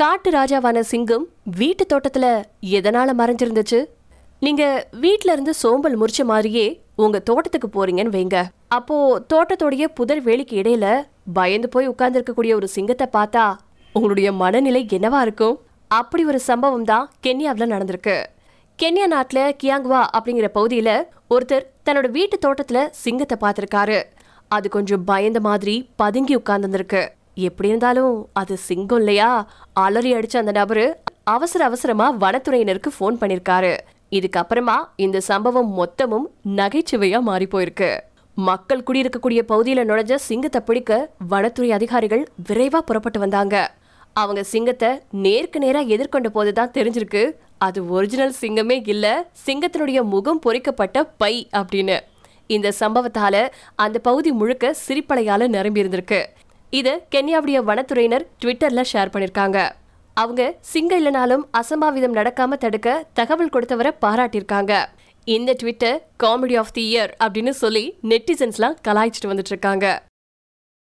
காட்டு ராஜாவான சிங்கம் வீட்டு தோட்டத்துல எதனால மறைஞ்சிருந்துச்சு? நீங்க வீட்ல இருந்து சோம்பல் முறிச்ச மாதிரியே உங்க தோட்டத்துக்கு போறீங்கன்னு வைங்க. அப்போ தோட்டத்தோடைய புதர் வேலிக்கு இடையில பயந்து போய் உட்கார்ந்து இருக்கக்கூடிய ஒரு சிங்கத்தை பார்த்தா உங்களுடைய மனநிலை என்னவா இருக்கும்? அப்படி ஒரு சம்பவம் தான் கென்யாவில் நடந்திருக்கு. கென்யா நாட்டுல கியாங்வா அப்படிங்கிற பகுதியில ஒருத்தர் தன்னோட வீட்டு தோட்டத்துல சிங்கத்தை பார்த்திருக்காரு. அது கொஞ்சம் பயந்த மாதிரி பதுங்கி உட்கார்ந்துருக்கு எப்படி இருந்தாலும் அது சிங்கம் இல்லையா? அலறி அடிச்ச அந்த நபரு அவசர அவசரமா வனத்துறையினருக்கு ஃபோன் பண்ணிருக்காரு. இதுக்கப்புறமா இந்த சம்பவம் மொத்தமும் நகைச்சுவையா மாறி போயிருக்கு. மக்கள் குடியிருக்கக்கூடிய பகுதியில நுழைஞ்ச சிங்கத்தை பிடிக்க வனத்துறை அதிகாரிகள் விரைவா புறப்பட்டு வந்தாங்க. அவங்க சிங்கத்தை நேருக்கு நேரா எதிர்கொண்ட போதுதான் தெரிஞ்சிருக்கு. அது ஒரிஜினல் சிங்கமே இல்ல சிங்கத்தினுடைய முகம் பொறிக்கப்பட்ட பை அப்படின்னு. இந்த சம்பவத்தால அந்த பகுதி முழுக்க சிரிப்பலையால நிரம்பி இருந்திருக்கு இது கென்யாவுடைய வனத்துறையினர் ட்விட்டர்ல ஷேர் பண்ணிருக்காங்க. அவங்க சிங்கம் இல்லைனாலும் அசம்பாவிதம் நடக்காம தடுக்க தகவல் கொடுத்தவரை பாராட்டியிருக்காங்க. இந்த Twitter comedy of the year அப்படின்னு சொல்லி நெட்டிசன்ஸ்லாம் கலாய்ச்சிட்டு வந்துட்டு இருக்காங்க.